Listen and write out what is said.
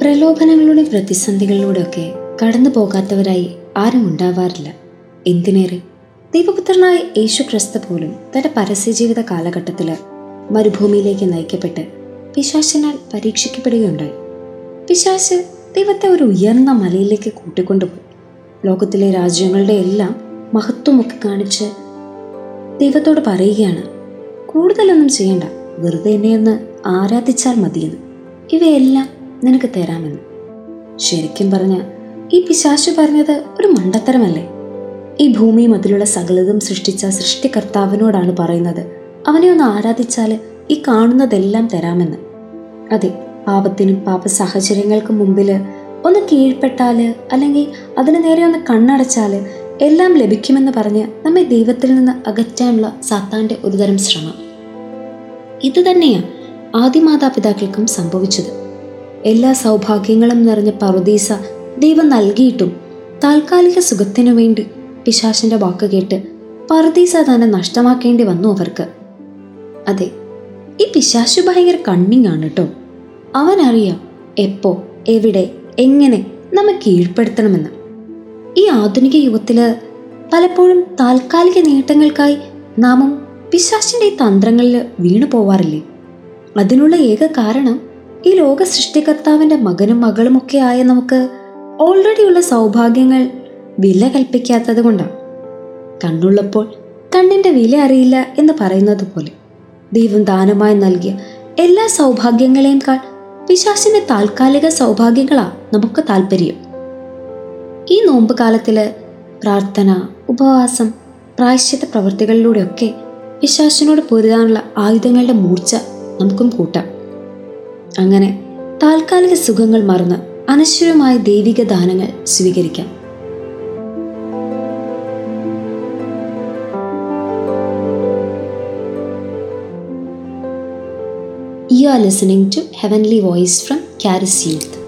പ്രലോഭനങ്ങളുടെ പ്രതിസന്ധികളിലൂടെയൊക്കെ കടന്നു പോകാത്തവരായി ആരും ഉണ്ടാവാറില്ല. എന്തിനേറെ? ദൈവപുത്രനായ യേശു ക്രിസ്തു പോലും തന്റെ പരസ്യജീവിത കാലഘട്ടത്തിൽ മരുഭൂമിയിലേക്ക് നയിക്കപ്പെട്ട് പിശാശിനാൽ പരീക്ഷിക്കപ്പെടുകയുണ്ടായി. പിശാശ് ദൈവത്തെ ഒരു ഉയർന്ന മലയിലേക്ക് കൂട്ടിക്കൊണ്ടുപോയി. ലോകത്തിലെ രാജ്യങ്ങളുടെ എല്ലാം മഹത്വമൊക്കെ കാണിച്ച് ദൈവത്തോട് പറയുകയാണ് കൂടുതലൊന്നും ചെയ്യണ്ട വെറുതെ എന്നെ ഒന്ന് ആരാധിച്ചാൽ മതിയെന്ന്. ഇവയെല്ലാം നിനക്ക് തരാമെന്ന്. ശരിക്കും പറഞ്ഞ ഈ പിശാശു പറഞ്ഞത് ഒരു മണ്ടത്തരമല്ലേ? ഈ ഭൂമിയും അതിലുള്ള സകലതും സൃഷ്ടിച്ച സൃഷ്ടികർത്താവിനോടാണ് പറയുന്നത്. അവനെ ഒന്ന് ആരാധിച്ചാൽ ഈ കാണുന്നതെല്ലാം തരാമെന്ന്. അതെ പാപത്തിനും പാപ സാഹചര്യങ്ങൾക്കും മുമ്പിൽ ഒന്ന് കീഴ്പ്പെട്ടാൽ അല്ലെങ്കിൽ അതിന് നേരെ ഒന്ന് കണ്ണടച്ചാൽ എല്ലാം ലഭിക്കുമെന്ന് പറഞ്ഞ് നമ്മെ ദൈവത്തിൽ നിന്ന് അകറ്റാനുള്ള സാത്താന്റെ ഒരുതരം ശ്രമം. ഇത് തന്നെയാണ് ആദിമാതാപിതാക്കൾക്കും സംഭവിച്ചത്. എല്ലാ സൗഭാഗ്യങ്ങളും നിറഞ്ഞ പറുദീസ ദൈവം നൽകിയിട്ടും താൽക്കാലിക സുഖത്തിനു വേണ്ടി പിശാശിന്റെ വാക്ക് കേട്ട് പറുദീസ തന്നെ നഷ്ടമാക്കേണ്ടി വന്നു അവർക്ക്. അതെ ഈ പിശാശു ഭയങ്കര കണ്ണിങ് ആണ് കേട്ടോ അവനറിയാം എപ്പോ എവിടെ എങ്ങനെ നമ്മെ കീഴ്പ്പെടുത്തണമെന്ന്. ഈ ആധുനിക യുഗത്തിൽ പലപ്പോഴും താൽക്കാലിക നേട്ടങ്ങൾക്കായി നാമും പിശാശിന്റെ തന്ത്രങ്ങളിൽ വീണു പോവാറില്ലേ അതിനുള്ള ഏക കാരണം ഈ ലോക സൃഷ്ടികർത്താവിന്റെ മകനും മകളും ഒക്കെ ആയ നമുക്ക് ഓൾറെഡി ഉള്ള സൗഭാഗ്യങ്ങൾ വില കൽപ്പിക്കാത്തത് കൊണ്ടാണ്. കണ്ണുള്ളപ്പോൾ കണ്ണിന്റെ വില അറിയില്ല എന്ന് പറയുന്നത് പോലെ ദൈവം ദാനമായി നൽകിയ എല്ലാ സൗഭാഗ്യങ്ങളെയും കാൾ പിശാസിന്റെ താൽക്കാലിക സൗഭാഗ്യങ്ങളാണ് നമുക്ക് താല്പര്യം ഈ നോമ്പ് കാലത്തിൽ പ്രാർത്ഥന ഉപവാസം പ്രായശ്ചിത്ത പ്രവൃത്തികളിലൂടെയൊക്കെ വിശ്വാസിനോട് പൊരുതാനുള്ള ആയുധങ്ങളുടെ മൂർച്ച നമുക്കും കൂട്ടാം. അങ്ങനെ താൽക്കാലിക സുഖങ്ങൾ മറന്ന് അനശ്വരമായ ദൈവിക ദാനങ്ങൾ സ്വീകരിക്കാം You are listening to Heavenly Voice from Caris Youth.